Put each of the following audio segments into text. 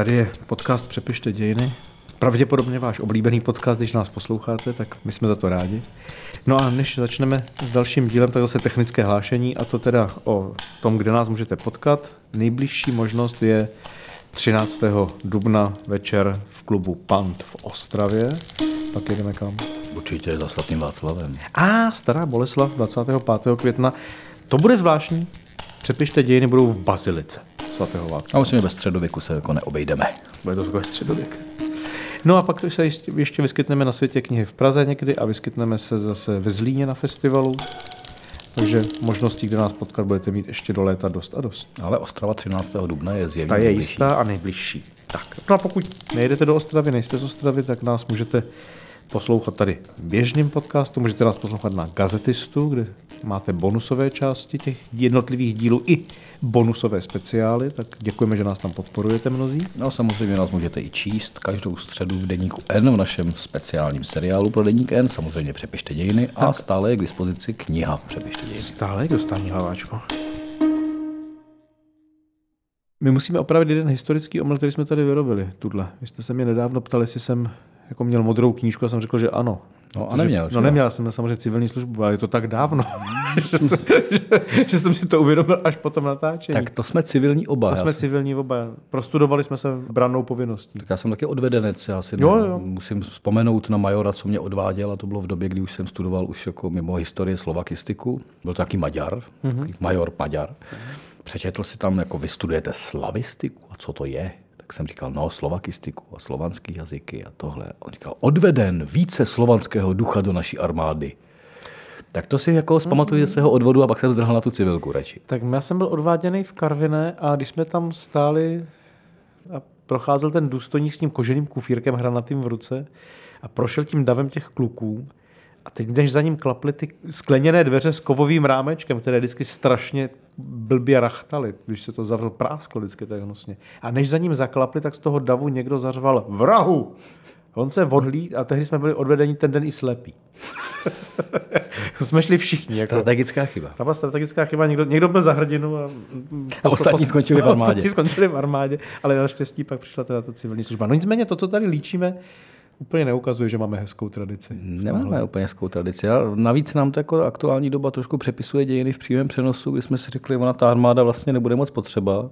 Tady je podcast Přepište dějiny. Pravděpodobně váš oblíbený podcast, když nás posloucháte, tak my jsme za to rádi. No a než začneme s dalším dílem, tak zase technické hlášení, a to teda o tom, kde nás můžete potkat. Nejbližší možnost je 13. dubna večer v klubu Pant v Ostravě. Pak jedeme kam? Určitě za svatým Václavem. A Stará Boleslav 25. května. To bude zvláštní. Přepište dějiny budou v Bazilice svatého Václava. A myslím, že bez středověku se jako neobejdeme. Bude to takové středověk. No a pak se ještě, ještě vyskytneme na světě knihy v Praze někdy a vyskytneme se zase ve Zlíně na festivalu. Takže možností, kde nás potkat, budete mít ještě do léta dost a dost. Ale Ostrava 13. dubna je zjevně Ta je nejbližší. jistá a nejbližší. Tak, no a pokud nejedete do Ostravy, nejste z Ostravy, tak nás můžete poslouchat tady v běžným podcastu, můžete nás poslouchat na Gazetistu, kde máte bonusové části těch jednotlivých dílů i bonusové speciály, tak děkujeme, že nás tam podporujete mnozí. No samozřejmě nás můžete i číst každou středu v deníku N v našem speciálním seriálu pro deník N. Samozřejmě přepište dějiny a stále je k dispozici kniha Přepište dějiny. Stále je dostání hlaváčko. My musíme opravit jeden historický omyl, který jsme tady vyrobili, tuhle. Vy jste se mě nedávno ptali, jestli jsem jako měl modrou knížku a jsem řekl, že ano. No a neměl, Že, no neměl jsem samozřejmě civilní službu, ale je to tak dávno, že, jsem, že, že, jsem si to uvědomil až po tom natáčení. Tak to jsme civilní oba. to já jsme si- civilní oba. Prostudovali jsme se brannou povinností. Tak já jsem taky odvedenec, já si Jo, ne, jo. musím vzpomenout na majora, co mě odváděl a to bylo v době, kdy už jsem studoval už jako mimo historii slovakistiku. Byl to taky Maďar, Mhm. mm-hmm. major Maďar. Přečetl si tam, jako vystudujete slavistiku a co to je? Tak jsem říkal, no, slovakistiku a slovanský jazyky a tohle. On říkal, odveden více slovanského ducha do naší armády. Tak to si jako zpamatuju ze svého odvodu a pak jsem zdrhal na tu civilku radši. Tak já jsem byl odváděný v Karviné a když jsme tam stáli a procházel ten důstojník s tím koženým kufírkem hranatým v ruce a prošel tím davem těch kluků a teď, než za ním klaply ty skleněné dveře s kovovým rámečkem, které vždycky strašně blbě rachtaly, když se to zavřelo, prásklo vždycky tak hnusně. A než za ním zaklapli, tak z toho davu někdo zařval vrahu. On se odhlí a tehdy jsme byli odvedeni ten den i slepí. jsme šli všichni. Jako. Strategická chyba. Tam byla strategická chyba, někdo, někdo byl za hrdinu a, A ostatní skončili v armádě. Ostatní skončili v armádě, ale naštěstí pak přišla teda ta civilní služba. No nicméně to, co tady líčíme, úplně neukazuje, že máme hezkou tradici. Nemáme úplně hezkou tradici. A navíc nám to jako aktuální doba trošku přepisuje dějiny v přímém přenosu, kdy jsme si řekli, ona ta armáda vlastně nebude moc potřeba.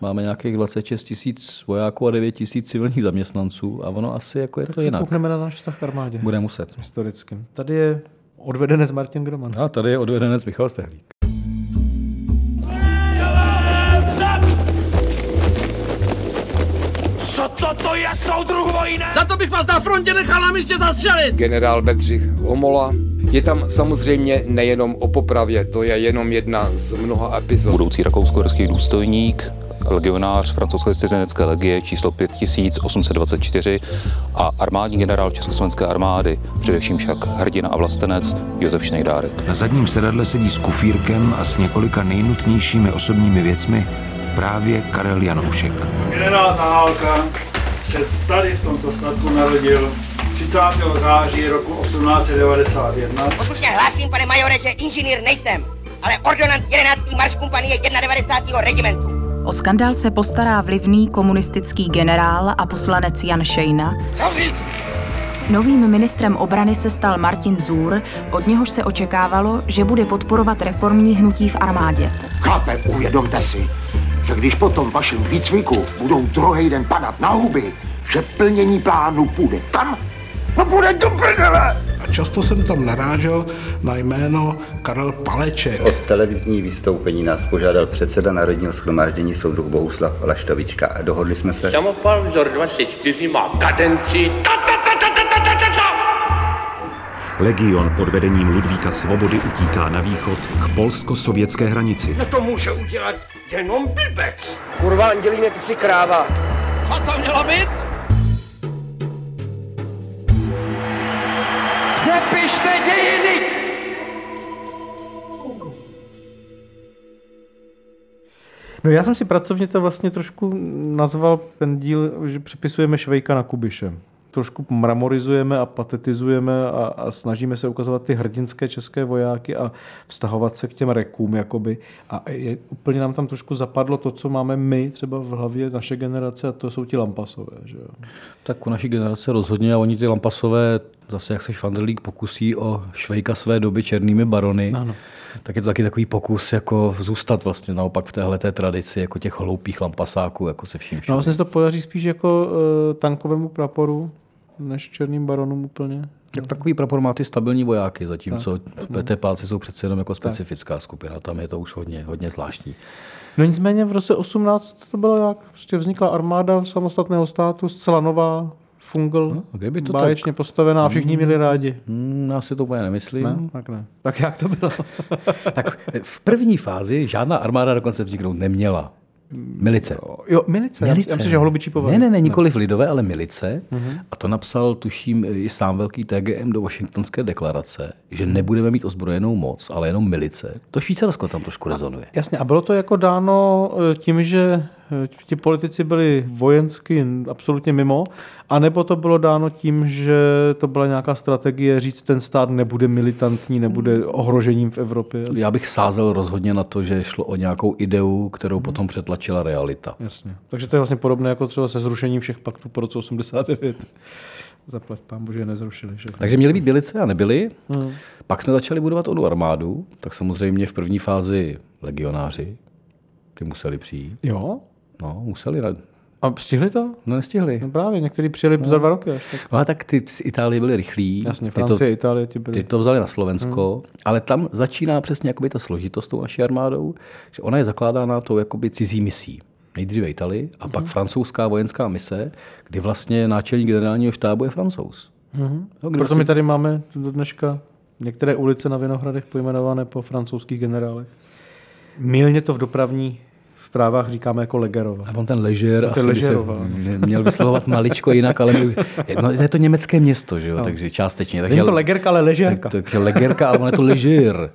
Máme nějakých 26 tisíc vojáků a 9 tisíc civilních zaměstnanců a ono asi jako je to Tak jinak. koukneme na náš vztah k armádě. Bude muset. Historickým. Tady je odvedenec Martin Groman. A tady je odvedenec Michal Stehlík. Co toto je, soudruh vojne? Za to bych vás na frontě nechal na místě zastřelit! generál Bedřich Homola. Je tam samozřejmě nejenom o popravě, to je jenom jedna z mnoha epizod. budoucí rakousko-horský důstojník, legionář francouzské cizinecké legie číslo 5824 a armádní generál Československé armády, především však hrdina a vlastenec Josef Šnejdárek. Na zadním sedadle sedí s kufírkem a s několika nejnutnějšími osobními věcmi právě Karel Janoušek. Generál Zahálka se tady v tomto statku narodil 30. září roku 1891. Poslušně hlásím, pane majore, že inženýr nejsem, ale ordonant 11. marš kompanie 91. regimentu. O skandál se postará vlivný komunistický generál a poslanec Jan Šejna. Co říct? Novým ministrem obrany se stal Martin Zůr, od něhož se očekávalo, že bude podporovat reformní hnutí v armádě. Chlape, uvědomte si, že když po tom vašem výcviku budou druhý den padat na huby, že plnění plánu půjde kam? No půjde do prdele! A často jsem tam narážel na jméno Karel Paleček. O televizní vystoupení nás požádal předseda Národního schromáždění soudruh Bohuslav Laštovička a dohodli jsme se... Samopal vzor 24 má kadenci ta, Legion pod vedením Ludvíka Svobody utíká na východ k polsko-sovětské hranici. No to může udělat jenom blbec. Kurva, Andělíne, ty jsi kráva. Co to mělo být? Přepište dějiny! No já jsem si pracovně to vlastně trošku nazval ten díl, že přepisujeme Švejka na Kubiše. Trošku mramorizujeme a patetizujeme a, a snažíme se ukazovat ty hrdinské české vojáky a vztahovat se k těm rekům, jakoby. A je, úplně nám tam trošku zapadlo to, co máme my třeba v hlavě naše generace a to jsou ti lampasové. Že jo? Tak u naší generace rozhodně a oni ty lampasové, zase jak se Švanderlík pokusí o švejka své doby černými barony, Ano. tak je to taky takový pokus jako zůstat vlastně naopak v téhle tradici jako těch hloupých lampasáků, jako se vším No vlastně se to podaří spíš jako uh, tankovému praporu, než černým baronům úplně. Tak takový prapor má ty stabilní vojáky, zatímco Tak. PTPáci jsou přece jenom jako specifická skupina, tam je to už hodně, hodně zvláštní. No nicméně v roce 18 to bylo jak? Prostě vznikla armáda samostatného státu, zcela nová, fungl, no, kdyby to báječně tak- postavená a všichni měli rádi. Hmm, já si to úplně nemyslím. Ne? Tak ne. Tak jak to bylo? tak v první fázi žádná armáda dokonce vzniknout neměla. Milice. Jo, milice. Já myslím, že holubičí Ne, ne, ne, nikoliv lidové, ale milice. Mhm. A to napsal, tuším, i sám velký TGM do Washingtonské deklarace, že nebudeme mít ozbrojenou moc, ale jenom milice. To Švýcarsko tam trošku rezonuje. Jasně, a bylo to jako dáno eh, tím, že ti politici byli vojensky absolutně mimo, anebo to bylo dáno tím, že to byla nějaká strategie říct, ten stát nebude militantní, nebude ohrožením v Evropě? Já bych sázel rozhodně na to, že šlo o nějakou ideu, kterou Mhm. potom přetlačila realita. Jasně. Takže to je vlastně podobné jako třeba se zrušením všech paktů po roce 89. Zaplať pán bože, je nezrušili. Že? Takže měly být bilice a nebyly. Hmm. Pak jsme začali budovat onu armádu, tak samozřejmě v první fázi legionáři, ty museli přijít. Jo? No, museli. na- A stihli to? No, nestihli. No právě, někteří přijeli za dva roky až. Tak. No a tak ty z Itálie byly rychlí. Jasně, Ty Francie, to, Itálie ti byly. Ty to vzali na Slovensko, hmm. ale tam začíná přesně jakoby ta složitost tou naší armádou, že ona je zakládána tou jakoby cizí misí. Nejdříve Italii a pak francouzská vojenská mise, kdy vlastně náčelník generálního štábu je francouz. Mhm. No, Proto vlastně- my tady máme do dneška některé ulice na Vinohradech pojmenované po francouzských generálech. Milně to v dopravní zprávách říkáme jako Legerova. A on ten Ležer je asi by se měl vyslovovat maličko jinak, ale my, no, je to německé město, že jo, No. takže částečně. Není to Legerka, ale Ležérka. Tak, takže Legerka, ale on je to Ležer.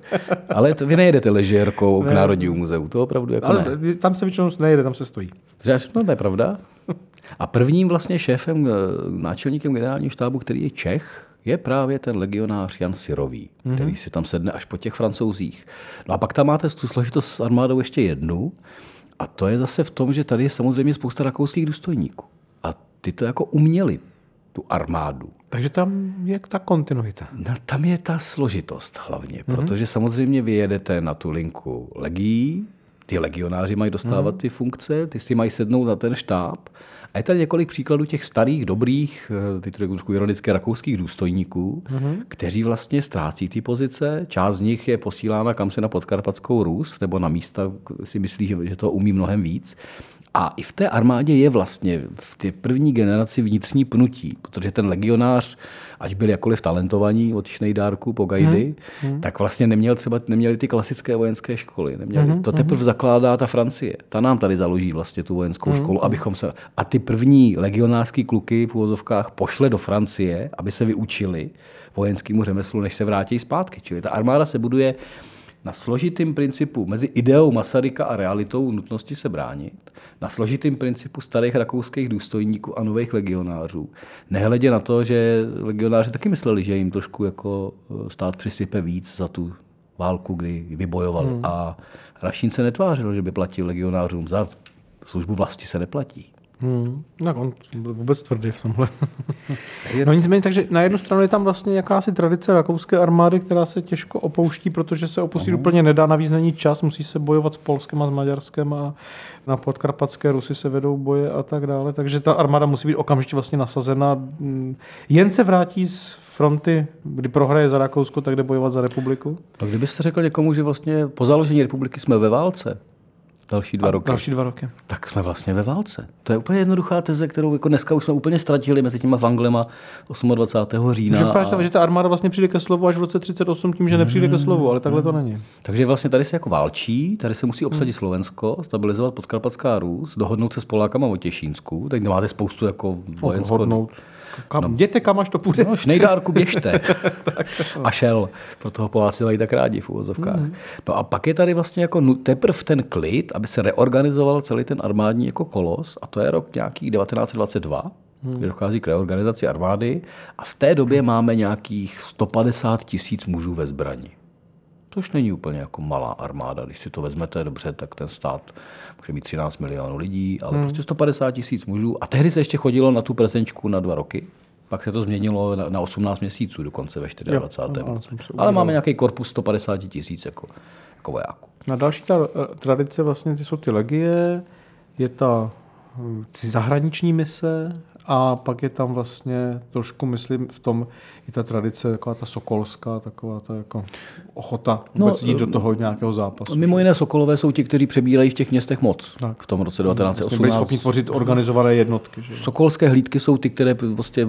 Ale to, vy nejedete Ležérkou k Ne. Národnímu muzeu, to opravdu jako Ale ne. tam se většinou nejede, tam se stojí. Řeš, no to je pravda. A prvním vlastně šéfem, eh, náčelníkem generálního štábu, který je Čech, je právě ten legionář Jan Sirový, Mhm. který si tam sedne až po těch francouzích. No a pak tam máte tu složitost s armádou ještě jednu, a to je zase v tom, že tady je samozřejmě spousta rakouských důstojníků. A ty to jako uměli, tu armádu. Takže tam je ta kontinuita. No, tam je ta složitost hlavně, Mhm. protože samozřejmě vy jedete na tu linku legií, ty legionáři mají dostávat Mhm. ty funkce, ty si mají sednout na ten štáb. A je tady několik příkladů těch starých, dobrých, eh, teď to trošku ironické, rakouských důstojníků, Mhm. kteří vlastně ztrácí ty pozice. Část z nich je posílána kam se na podkarpatskou Rus, nebo na místa, si myslí, že, že to umí mnohem víc. A i v té armádě je vlastně v té první generaci vnitřní pnutí, protože ten legionář, ať byl jakkoliv talentovaní od Šnejdárku po Gajdy, Hmm, hmm. tak vlastně neměl třeba neměli ty klasické vojenské školy. Neměli. Mhm, To teprve zakládá ta Francie. Ta nám tady založí vlastně tu vojenskou Mhm, školu, abychom se... A ty první legionářský kluky v úvozovkách pošle do Francie, aby se vyučili vojenskému řemeslu, než se vrátí zpátky. Čili ta armáda se buduje na složitým principu mezi ideou Masaryka a realitou nutnosti se bránit, na složitým principu starých rakouských důstojníků a nových legionářů. Nehledě na to, že legionáři taky mysleli, že jim trošku jako eh, stát přisype víc za tu válku, kdy vybojovali. Hmm. A Rašín se netvářil, že by platil legionářům za službu vlasti se neplatí. Hmm. Tak on byl vůbec tvrdý v tomhle. no nicméně, takže na jednu stranu je tam vlastně jakási tradice rakouské armády, která se těžko opouští, protože se opustit Mhm. úplně nedá, navíc není čas, musí se bojovat s Polskem a s Maďarskem a na podkarpatské Rusy se vedou boje a tak dále, takže ta armáda musí být okamžitě vlastně nasazena. Jen se vrátí z fronty, kdy prohraje za Rakousko, tak jde bojovat za republiku. A kdybyste řekl někomu, že vlastně po založení republiky jsme ve válce, další dva A roky. další dva roky. Tak jsme vlastně ve válce. To je úplně jednoduchá teze, kterou jako dneska už jsme úplně ztratili mezi těma Vanglema 28. října. Můžu a- právě, že ta armáda vlastně přijde ke slovu až v roce 38 tím, že nepřijde ke slovu, ale takhle to není. Takže vlastně tady se jako válčí, tady se musí obsadit Slovensko, stabilizovat podkarpatská Rus, dohodnout se s Polákama o Těšínsku, teď máte spoustu jako vojensko... Dohodnout. Kam, no. Jděte kam, až to půjde. No, Šnejdárku běžte. a šel. Proto Poláci mají tak rádi v úvozovkách. Mhm. No a pak je tady vlastně jako teprve ten klid, aby se reorganizoval celý ten armádní jako kolos, a to je rok nějaký 1922. hmm. kde dochází k reorganizaci armády a v té době máme nějakých 150 tisíc mužů ve zbrani. Což není úplně jako malá armáda. Když si to vezmete dobře, tak ten stát může mít 13 milionů lidí, ale hmm. prostě 150 tisíc mužů. A tehdy se ještě chodilo na tu prezenčku na dva roky. Pak se to změnilo na, na 18 měsíců dokonce ve 24. Jo, roce. Ale máme nějaký korpus 150 tisíc jako, jako vojáků. Na další ta eh, tradice vlastně ty jsou ty legie, je ta hm, zahraniční mise a pak je tam vlastně trošku, myslím, v tom i ta tradice, taková ta sokolská, taková ta jako ochota no, vůbec no, jít do toho nějakého zápasu. Mimo jiné Sokolové jsou ti, kteří přebírají v těch městech moc tak. v tom roce 1918. Byli schopni tvořit organizované jednotky. Že? Sokolské hlídky jsou ty, které vlastně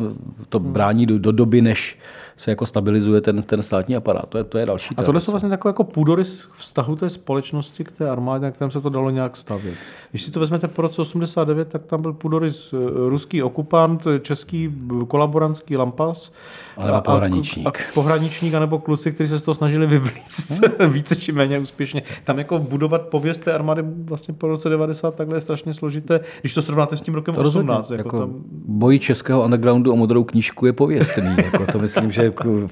to brání do, do doby, než se jako stabilizuje ten, ten státní aparát. To je, to je další. A tohle jsou vlastně takové jako půdorys vztahu té společnosti k té armádě, na kterém se to dalo nějak stavět. Když si to vezmete po roce 89, tak tam byl půdorys eh, ruský okupant, český kolaborantský lampas, ale a, pohraničník. A, a pohraničník, anebo kluci, kteří se z toho snažili vyvlíct hmm. více či méně úspěšně. Tam jako budovat pověst té armády vlastně po roce 90 takhle je strašně složité, když to srovnáte s tím rokem to 18. Jako, jako tam... Boj českého undergroundu o modrou knížku je pověstný. jako to myslím, že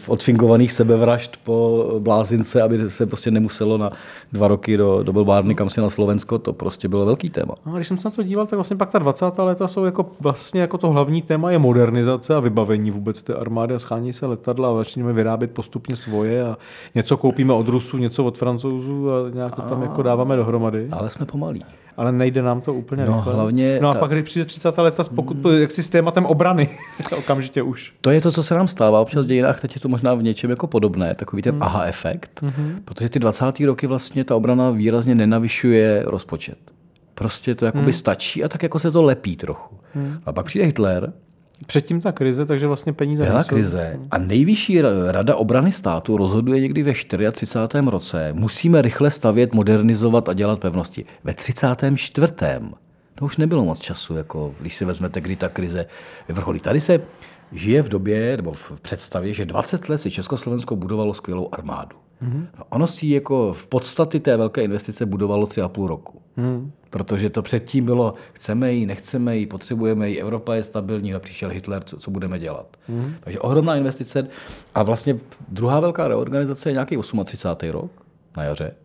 odfingovaných sebevražd po blázince, aby se prostě nemuselo na dva roky do, do Belbárny, kam si na Slovensko, to prostě bylo velký téma. No, když jsem se na to díval, tak vlastně pak ta 20. léta jsou jako vlastně jako to hlavní téma je modernizace a vybavení vůbec té armády a schání se letadla a začneme vyrábět postupně svoje a něco koupíme od Rusů, něco od Francouzů a nějak to tam jako dáváme dohromady. Ale jsme pomalí. Ale nejde nám to úplně no, rychle. Hlavně no a ta... pak, když přijde 30. leta, pokud, hmm. jak si s tématem obrany, okamžitě už. To je to, co se nám stává občas v dějinách, teď je to možná v něčem jako podobné, takový ten hmm. aha efekt, hmm. protože ty 20. roky vlastně ta obrana výrazně nenavyšuje rozpočet. Prostě to jakoby hmm. stačí a tak jako se to lepí trochu. Hmm. A pak přijde Hitler Předtím ta krize, takže vlastně peníze Byla nejsou. krize a nejvyšší rada obrany státu rozhoduje někdy ve 34. roce. Musíme rychle stavět, modernizovat a dělat pevnosti. Ve 34. To už nebylo moc času, jako když si vezmete, kdy ta krize vyvrcholí. Tady se žije v době, nebo v představě, že 20 let si Československo budovalo skvělou armádu. Mm-hmm. Ono si jako v podstatě té velké investice budovalo tři a půl roku. Mm. Protože to předtím bylo, chceme ji, nechceme ji, potřebujeme ji, Evropa je stabilní, a přišel Hitler, co, co budeme dělat. Mm. Takže ohromná investice. A vlastně druhá velká reorganizace je nějaký 38. rok na jaře,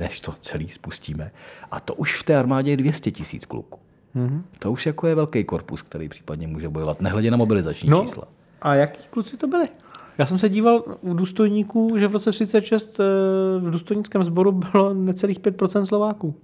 než to celý spustíme. A to už v té armádě je 200 tisíc kluků. Mm. To už jako je velký korpus, který případně může bojovat, nehledě na mobilizační no, čísla. A jaký kluci to byli? Já jsem se díval u důstojníků, že v roce 36 eh, v důstojnickém sboru bylo necelých 5% Slováků.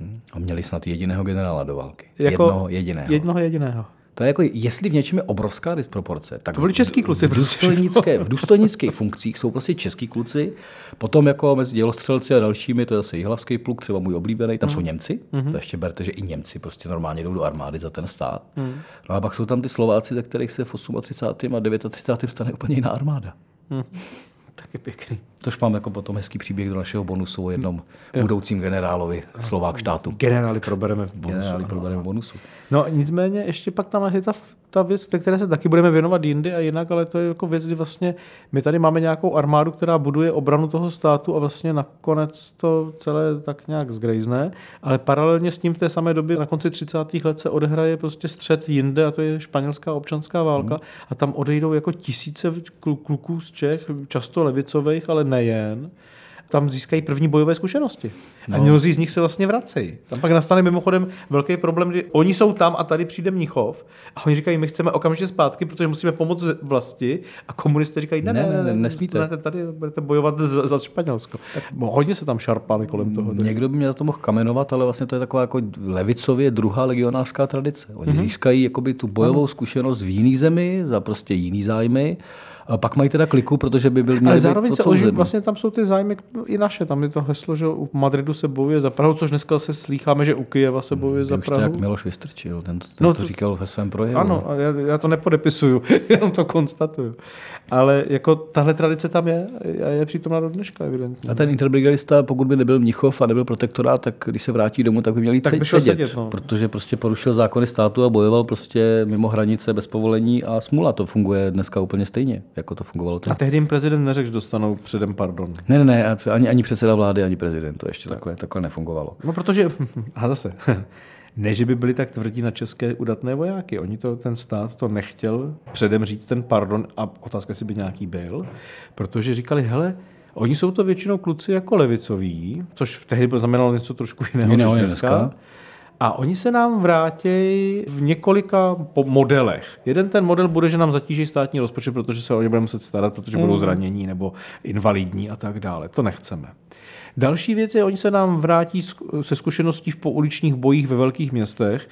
Hmm. A měli snad jediného generála do války. Jako jednoho jediného. Jednoho jediného. To je jako, jestli v něčem je obrovská disproporce, tak to byli český kluci. V, důstojnické, v důstojnických funkcích jsou prostě český kluci, potom jako mezi dělostřelci a dalšími, to je zase jihlavský pluk, třeba můj oblíbený, tam mm. jsou Němci, mm-hmm. to ještě berte, že i Němci prostě normálně jdou do armády za ten stát. Mm. No a pak jsou tam ty Slováci, ze kterých se v 38. a 39. stane úplně jiná armáda. Mm. Taky pěkný. Tož mám jako potom hezký příběh do našeho bonusu o jednom jo. budoucím generálovi Slovák štátu. Generály probereme v bonusu. Generály probereme v bonusu. No nicméně ještě pak tam je ta, ta věc, které se taky budeme věnovat jindy a jinak, ale to je jako věc, kdy vlastně my tady máme nějakou armádu, která buduje obranu toho státu a vlastně nakonec to celé tak nějak zgrejzne, ale paralelně s tím v té samé době na konci 30. let se odehraje prostě střed jinde a to je španělská občanská válka hmm. a tam odejdou jako tisíce kluků z Čech, často levicových, ale nejen tam získají první bojové zkušenosti. No. A mnozí z nich se vlastně vracejí. Tam pak nastane mimochodem velký problém, kdy oni jsou tam a tady přijde Mnichov a oni říkají, my chceme okamžitě zpátky, protože musíme pomoct vlasti a komunisté říkají, ne, ne, ne, ne, ne nesmíte. Tady budete bojovat za, za Španělsko. Tak hodně se tam šarpali kolem toho. Někdo by mě za to mohl kamenovat, ale vlastně to je taková jako levicově druhá legionářská tradice. Oni mm-hmm. získají jakoby tu bojovou zkušenost v jiný zemi za prostě jiný zájmy pak mají teda kliku, protože by byl Ale zároveň se oživ, vlastně tam jsou ty zájmy i naše. Tam je to heslo, že u Madridu se bojuje za Prahu, což dneska se slýcháme, že u Kyjeva se bojuje za Prahu. Už to jak Miloš Vystrčil, ten, ten no to, to říkal ve svém projevu. Ano, a já, já to nepodepisuju, jenom to konstatuju. Ale jako tahle tradice tam je a je přítomná do dneška, evidentně. A ten interbrigadista, pokud by nebyl Mnichov a nebyl protektorát, tak když se vrátí domů, tak by měl jít tak by sedět, sedět no. protože prostě porušil zákony státu a bojoval prostě mimo hranice bez povolení a smula. To funguje dneska úplně stejně, jako to fungovalo. A tehdy jim prezident neřekl, že dostanou předem pardon. Ne, ne, ne, ani, ani předseda vlády, ani prezident to ještě takhle, takhle nefungovalo. No protože, a zase, Ne, že by byli tak tvrdí na české udatné vojáky. Oni to, ten stát to nechtěl předem říct ten pardon a otázka, jestli by nějaký byl, protože říkali, hele, Oni jsou to většinou kluci jako levicoví, což tehdy znamenalo něco trošku jiného, Jiného než dneska. dneska. A oni se nám vrátí v několika modelech. Jeden ten model bude, že nám zatíží státní rozpočet, protože se o ně budeme muset starat, protože budou Mhm. zranění nebo invalidní a tak dále. To nechceme. Další věc je, oni se nám vrátí se zkušeností v pouličních bojích ve velkých městech.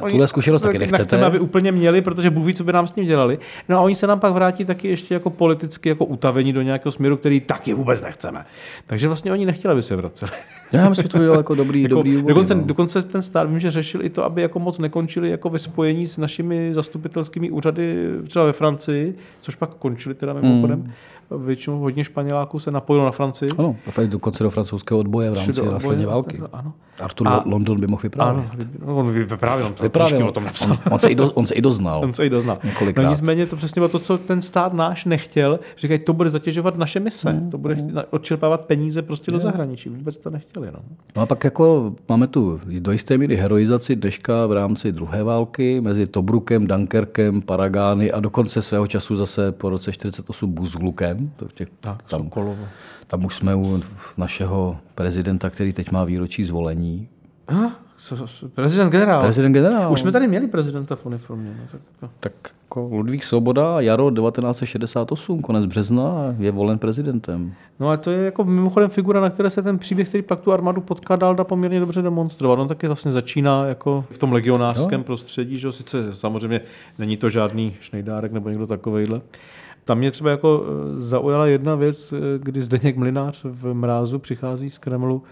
Oni- tuhle zkušenost taky nechcete? Nechceme, aby úplně měli, protože Bůh ví, co by nám s tím dělali. No a oni se nám pak vrátí taky ještě jako politicky jako utavení do nějakého směru, který taky vůbec nechceme. Takže vlastně oni nechtěli, aby se vraceli. Já myslím, že to bylo jako dobrý, Jako, dobrý úvod. dokonce, no. dokonce ten stát vím, že řešil i to, aby jako moc nekončili jako ve spojení s našimi zastupitelskými úřady třeba ve Francii, což pak končili teda mimochodem. Hmm. Většinou hodně Španěláků se napojilo na Francii. Ano, dokonce do francouzského odboje v rámci následně odboje, války. tak- ano. Arthur A- London by mohl vyprávět. Ano, no, on vyprávěl, on to Vyprávěl. o tom napsal. On, on, se i do, on se i doznal. On se i doznal. Několikrát. No nicméně to přesně bylo to, co ten stát náš nechtěl. Říkají, to bude zatěžovat naše mise. Hmm. To bude na- odčerpávat peníze prostě do zahraničí. Vůbec to nechtěli. No. No a pak jako máme tu do jisté míry heroizaci dneška v rámci druhé války mezi Tobrukem, Dunkerkem, Paragány a dokonce svého času zase po roce 48 Buzlukem. To těch, Tak, tam, Sokolovo. tam už jsme u našeho prezidenta, který teď má výročí zvolení. Ah, s- s- prezident generál. Prezident generál. Už jsme tady měli prezidenta v uniformě. No, tak, jako. Tak jako Ludvík Svoboda, jaro 1968, konec března, je volen prezidentem. no a to je jako mimochodem figura, na které se ten příběh, který pak tu armádu potká, dal, dá poměrně dobře demonstrovat. On taky vlastně začíná jako v tom legionářském Jo. prostředí, že sice samozřejmě není to žádný šnejdárek nebo někdo takovejhle. Tam mě třeba jako eh, zaujala jedna věc, eh, kdy Zdeněk Mlinář v mrázu přichází z Kremlu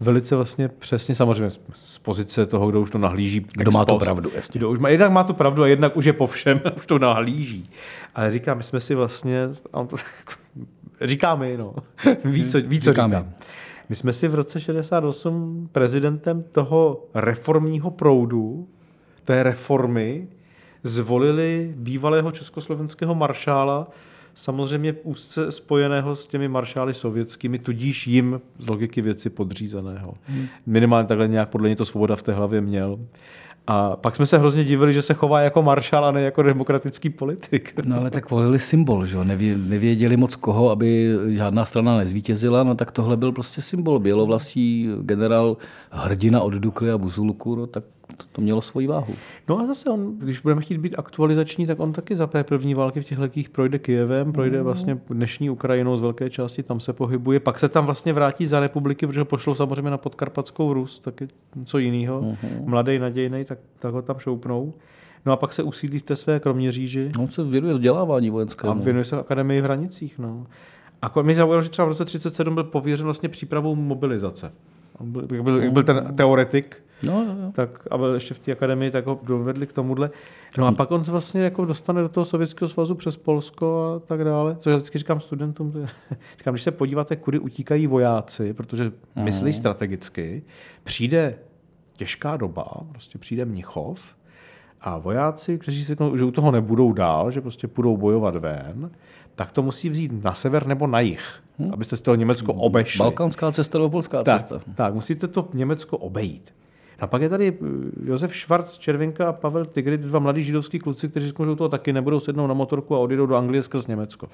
velice vlastně přesně, samozřejmě z- pozice toho, kdo už to nahlíží. Kdo má post. pravdu, jasně. Kdo už má, jednak má tu pravdu a jednak už je po všem, už to nahlíží. Ale říká, my jsme si vlastně, on to říká mi, no, ví, co, ví, co Říká říká. mi. My jsme si v roce 68 prezidentem toho reformního proudu, té reformy, zvolili bývalého československého maršála, samozřejmě úzce spojeného s těmi maršály sovětskými, tudíž jim z logiky věci podřízeného. Hmm. Minimálně takhle nějak podle něj to svoboda v té hlavě měl. A pak jsme se hrozně divili, že se chová jako maršál a ne jako demokratický politik. No ale tak volili symbol, že jo? Nevě, nevěděli moc koho, aby žádná strana nezvítězila, no tak tohle byl prostě symbol. Bělovlastí generál hrdina od Dukly a Buzulku, no tak to, to mělo svoji váhu. No a zase on, když budeme chtít být aktualizační, tak on taky za té první války v těch lekých projde Kijevem, projde vlastně dnešní Ukrajinou z velké části, tam se pohybuje, pak se tam vlastně vrátí za republiky, protože ho pošlou samozřejmě na podkarpatskou Rus, taky co jiného, mladý, nadějný, tak, tak ho tam šoupnou. No a pak se usídlí v té své Kroměříži On se věnuje vzdělávání vojenskému. a věnuje se akademii v Hranicích. No. A mi zaujalo, že třeba v roce 37 byl pověřen vlastně přípravou mobilizace. Byl, jak, byl, jak byl ten teoretik, No, jo, jo. tak a byl ještě v té akademii, tak ho dovedli k tomuhle. No a pak on se vlastně jako dostane do toho Sovětského svazu přes Polsko a tak dále. Co já vždycky říkám studentům, to je, říkám, když se podíváte, kudy utíkají vojáci, protože myslí strategicky, přijde těžká doba, prostě přijde Mnichov a vojáci, kteří si řeknou, že u toho nebudou dál, že prostě půjdou bojovat ven, tak to musí vzít na sever nebo na jih, abyste z toho Německo obešli. Balkánská cesta nebo polská Tak, cesta. tak, musíte to Německo obejít. A pak je tady eh, Josef Švarc, Červinka a Pavel Tigry, dva mladí židovský kluci, kteří řeknou, že u toho taky nebudou sednout na motorku a odjedou do Anglie skrz Německo.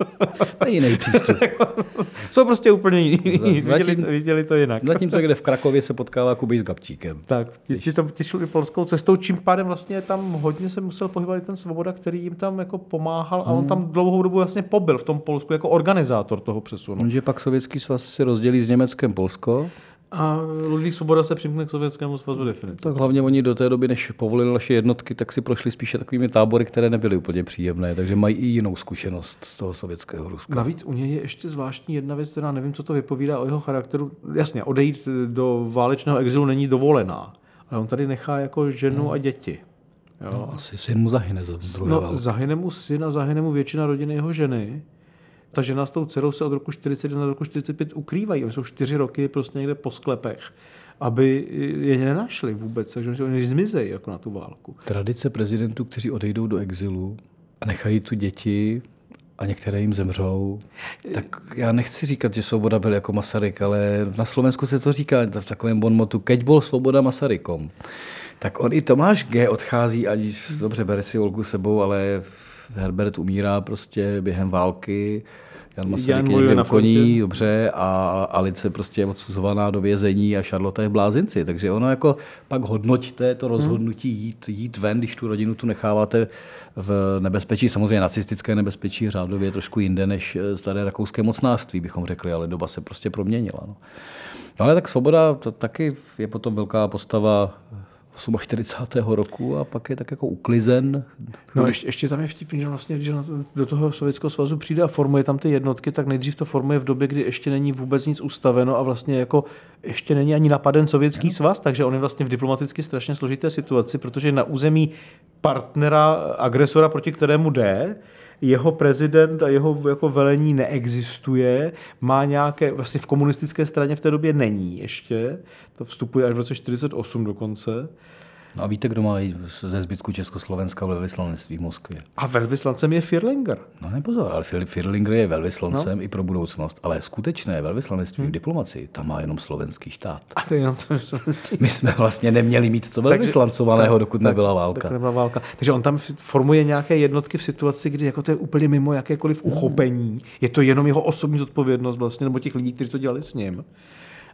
To je jiný přístup. Jsou prostě úplně. Zatím- Viděli, to- viděli to jinak. Zatímco kde v Krakově se potkává Kubej s Gabčíkem. Tak, ti, ti, tam, ti šli polskou cestou, čím pádem vlastně tam hodně se musel pohybovat i ten Svoboda, který jim tam jako pomáhal a on tam dlouhou dobu vlastně pobyl v tom Polsku jako organizátor toho přesunu. Jenže pak Sovětský svaz si rozdělí s Německem Polsko, A Ludvík Svoboda se přimkne k Sovětskému svazu definitivně. tak hlavně oni do té doby, než povolili naše jednotky, tak si prošli spíše takovými tábory, které nebyly úplně příjemné, takže mají i jinou zkušenost z toho sovětského Ruska. Navíc u něj je ještě zvláštní jedna věc, která nevím, co to vypovídá o jeho charakteru. Jasně, odejít do válečného exilu není dovolená, ale on tady nechá jako ženu a děti. Jo. No, asi syn mu zahyne za druhé No, války. zahyne mu syn a zahyne mu většina rodiny jeho ženy. Ta žena s tou dcerou se od roku 41 do roku 45 ukrývají. Oni jsou čtyři roky prostě někde po sklepech, aby je nenašli vůbec, takže oni zmizejí jako na tu válku. Tradice prezidentů, kteří odejdou do exilu a nechají tu děti a některé jim zemřou. Tak já nechci říkat, že svoboda byl jako Masaryk, ale na Slovensku se to říká v takovém bonmotu, keď byl svoboda Masarykom. Tak on i Tomáš G. odchází, ať dobře bere si Olgu sebou, ale Herbert umírá prostě během války, Jan Masaryk je někde na koní, dobře, a Alice prostě je odsuzovaná do vězení a Charlotte je v blázinci. Takže ono jako pak hodnoťte to rozhodnutí jít, jít ven, když tu rodinu tu necháváte v nebezpečí. Samozřejmě nacistické nebezpečí řádově trošku jinde než staré rakouské mocnářství, bychom řekli, ale doba se prostě proměnila. No. No ale tak svoboda to taky je potom velká postava 48. roku a pak je tak jako uklizen. No ještě, ještě tam je vtipný, že vlastně, když do toho Sovětského svazu přijde a formuje tam ty jednotky, tak nejdřív to formuje v době, kdy ještě není vůbec nic ustaveno a vlastně jako ještě není ani napaden Sovětský no. svaz, takže on je vlastně v diplomaticky strašně složité situaci, protože na území partnera, agresora, proti kterému jde, jeho prezident a jeho jako velení neexistuje, má nějaké, vlastně v komunistické straně v té době není ještě, to vstupuje až v roce 48 dokonce, No a víte, kdo má ze zbytku Československa velvyslanectví v Moskvě? A velvyslancem je Firlinger. No ne pozor, ale Firlinger je velvyslancem no. i pro budoucnost, ale skutečné velvyslanectví hmm. v diplomaci, tam má jenom slovenský štát. A to je jenom to slovenský. My jsme vlastně neměli mít co velvyslancovaného, dokud tak, nebyla válka. Tak nebyla válka. Takže on tam formuje nějaké jednotky v situaci, kdy jako to je úplně mimo jakékoliv uchopení. Je to jenom jeho osobní zodpovědnost vlastně, nebo těch lidí, kteří to dělali s ním.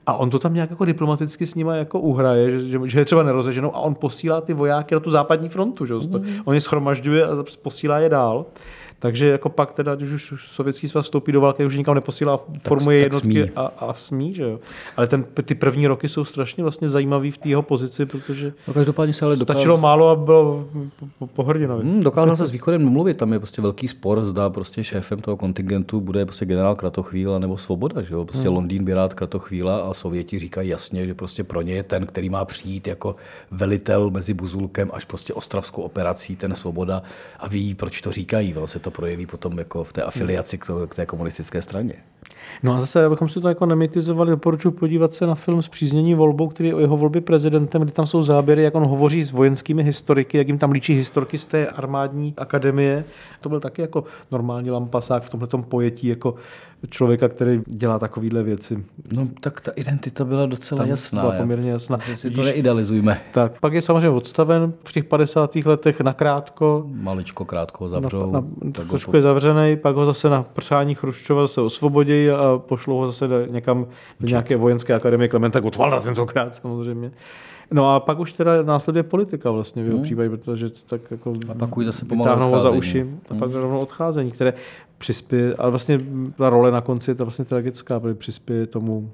A on to tam nějak jako diplomaticky s nima jako uhraje, že, že, že je třeba nerozeženou a on posílá ty vojáky na tu západní frontu. Že? Mm. On je schromažďuje a posílá je dál. Takže jako pak teda, když už sovětský svaz vstoupí do války, už nikam neposílá, formuje tak, jednotky smí. A, a smí, že jo. Ale ten, ty první roky jsou strašně vlastně zajímavý v té jeho pozici, protože no, každopádně se ale dokázal... stačilo málo a bylo po, po hrdinovi. Hmm, dokázal se s východem domluvit, tam je prostě velký spor, zda prostě šéfem toho kontingentu bude prostě generál Kratochvíla nebo Svoboda, že jo. Prostě hmm. Londýn by rád Kratochvíla a Sověti říkají jasně, že prostě pro ně je ten, který má přijít jako velitel mezi Buzulkem až prostě ostravskou operací, ten Svoboda a ví, proč to říkají. Vlastně to projeví potom jako v té afiliaci k, to, k té komunistické straně. No a zase, abychom si to jako nemitizovali, doporučuji podívat se na film Zpříznění volbou, který je o jeho volbě prezidentem, kdy tam jsou záběry, jak on hovoří s vojenskými historiky, jak jim tam líčí historky z té armádní akademie. To byl taky jako normální lampasák v tomhle pojetí jako člověka, který dělá takovéhle věci. No tak ta identita byla docela Tam jasná. Byla poměrně jasná. Si to neidealizujme. Tak, pak je samozřejmě odstaven v těch 50. letech nakrátko. Maličko krátko zavřou. Na, na, trošku po... je zavřený, pak ho zase na přání Chruščova se osvobodí a pošlou ho zase někam do nějaké vojenské akademie Klementa Gottwalda tentokrát samozřejmě. No a pak už teda následuje politika vlastně v jeho hmm. případě, protože to tak jako a pak už zase pomalu ho za uši a pak hmm. rovnou odcházení, které přispěje, ale vlastně ta role na konci je to vlastně tragická, protože přispěje tomu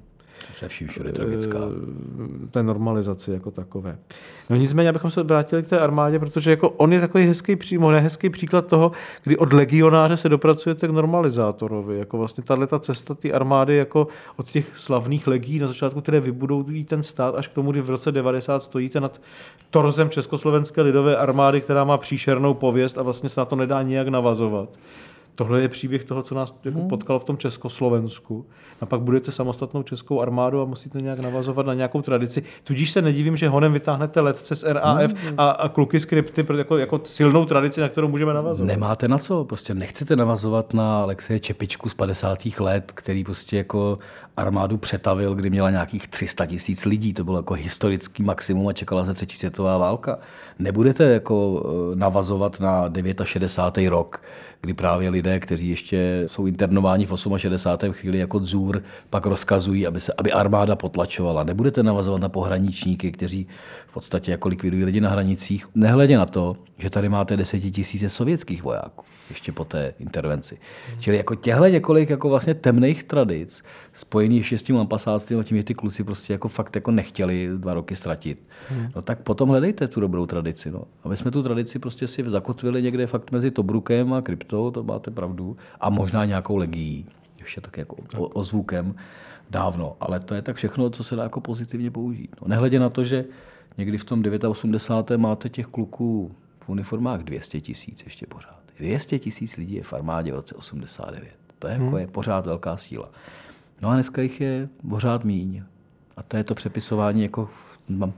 vším všude tragická. Eh, té normalizaci jako takové. No nicméně, abychom se vrátili k té armádě, protože jako on je takový hezký, přímo hezký příklad toho, kdy od legionáře se dopracujete k normalizátorovi. Jako vlastně tahle ta cesta té armády jako od těch slavných legí na začátku, které vybudují ten stát, až k tomu, kdy v roce 90 stojíte nad torzem Československé lidové armády, která má příšernou pověst a vlastně se na to nedá nijak navazovat tohle je příběh toho, co nás jako hmm. potkalo v tom Československu. A pak budete samostatnou českou armádu a musíte nějak navazovat na nějakou tradici. Tudíž se nedivím, že honem vytáhnete letce z RAF hmm. a, a kluky skripty jako, jako silnou tradici, na kterou můžeme navazovat. Nemáte na co, prostě nechcete navazovat na Alexeje Čepičku z 50. let, který prostě jako armádu přetavil, kdy měla nějakých 300 tisíc lidí. To bylo jako historický maximum a čekala se třetí světová válka. Nebudete jako eh, navazovat na 69. rok, kdy právě lidé, kteří ještě jsou internováni v 68. chvíli jako dzůr, pak rozkazují, aby, se, aby armáda potlačovala. Nebudete navazovat na pohraničníky, kteří v podstatě jako likvidují lidi na hranicích, nehledě na to, že tady máte desetitisíce sovětských vojáků ještě po té intervenci. Hmm. Čili jako těhle několik jako vlastně temných tradic, spojených ještě s tím lampasáctvím a tím, že ty kluci prostě jako fakt jako nechtěli dva roky ztratit, hmm. no tak potom hledejte tu dobrou tradici. No. A my jsme tu tradici prostě si zakotvili někde fakt mezi Tobrukem a kryptou, to máte pravdu, a možná nějakou legií, ještě tak jako o, ozvukem dávno, ale to je tak všechno, co se dá jako pozitivně použít. No, nehledě na to, že někdy v tom 89. máte těch kluků v uniformách 200 tisíc ještě pořád. 200 tisíc lidí je v armádě v roce 89. To je, jako hmm. je pořád velká síla. No a dneska jich je pořád míň. A to je to přepisování, jako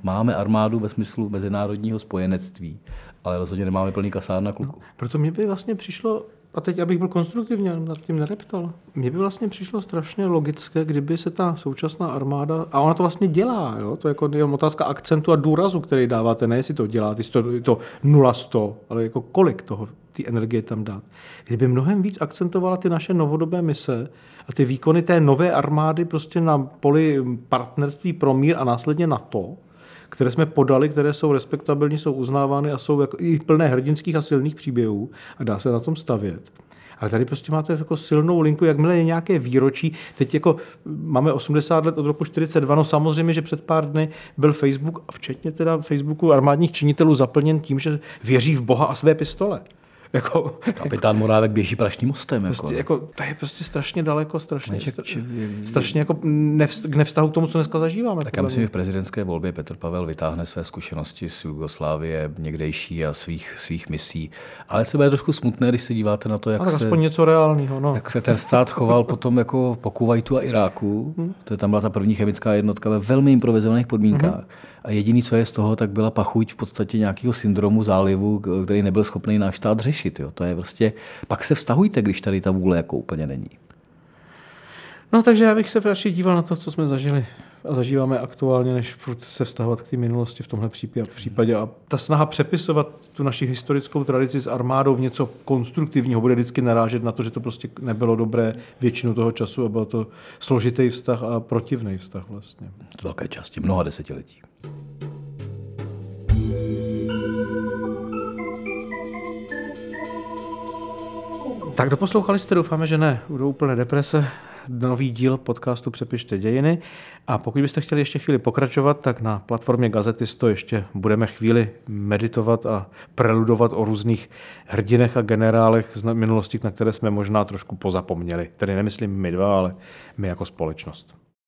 máme armádu ve smyslu mezinárodního spojenectví, ale rozhodně nemáme plný kasár na kluku. No, proto mi by vlastně přišlo a teď, abych byl konstruktivní, nad tím nereptal, mně by vlastně přišlo strašně logické, kdyby se ta současná armáda, a ona to vlastně dělá, jo? to je jako je otázka akcentu a důrazu, který dáváte, ne jestli to dělá, to, to 0-100, ale jako kolik toho, ty energie tam dát. Kdyby mnohem víc akcentovala ty naše novodobé mise a ty výkony té nové armády prostě na poli partnerství pro mír a následně na to, které jsme podali, které jsou respektabilní, jsou uznávány a jsou jako i plné hrdinských a silných příběhů a dá se na tom stavět. Ale tady prostě máte jako silnou linku, jakmile je nějaké výročí. Teď jako máme 80 let od roku 42, no samozřejmě, že před pár dny byl Facebook, včetně teda Facebooku armádních činitelů, zaplněn tím, že věří v Boha a své pistole. Jako, Kapitán Morávek běží prašným mostem. Prostě, jako, jako, to je prostě strašně daleko, strašně, Neček, či, strašně jako nevst, k nevztahu k tomu, co dneska zažíváme. Tak já myslím, že v prezidentské volbě Petr Pavel vytáhne své zkušenosti z Jugoslávie někdejší a svých, svých misí. Ale třeba je trošku smutné, když se díváte na to, jak, se, aspoň něco reálného, no. jak se ten stát choval potom jako po Kuwaitu a Iráku. Hmm. To je tam byla ta první chemická jednotka ve velmi improvizovaných podmínkách. Hmm. A jediný, co je z toho, tak byla pachuť v podstatě nějakého syndromu zálivu, který nebyl schopný náš stát řešit. Jo. To je prostě, pak se vztahujte, když tady ta vůle jako úplně není. No takže já bych se radši díval na to, co jsme zažili zažíváme aktuálně, než furt se vztahovat k té minulosti v tomhle případě. A ta snaha přepisovat tu naši historickou tradici s armádou v něco konstruktivního bude vždycky narážet na to, že to prostě nebylo dobré většinu toho času a byl to složitý vztah a protivný vztah vlastně. Z velké části, mnoha desetiletí. Tak doposlouchali jste, doufáme, že ne. Budou úplné deprese. Nový díl podcastu Přepište dějiny. A pokud byste chtěli ještě chvíli pokračovat, tak na platformě Gazetisto ještě budeme chvíli meditovat a preludovat o různých hrdinech a generálech z minulosti, na které jsme možná trošku pozapomněli. Tedy nemyslím my dva, ale my jako společnost.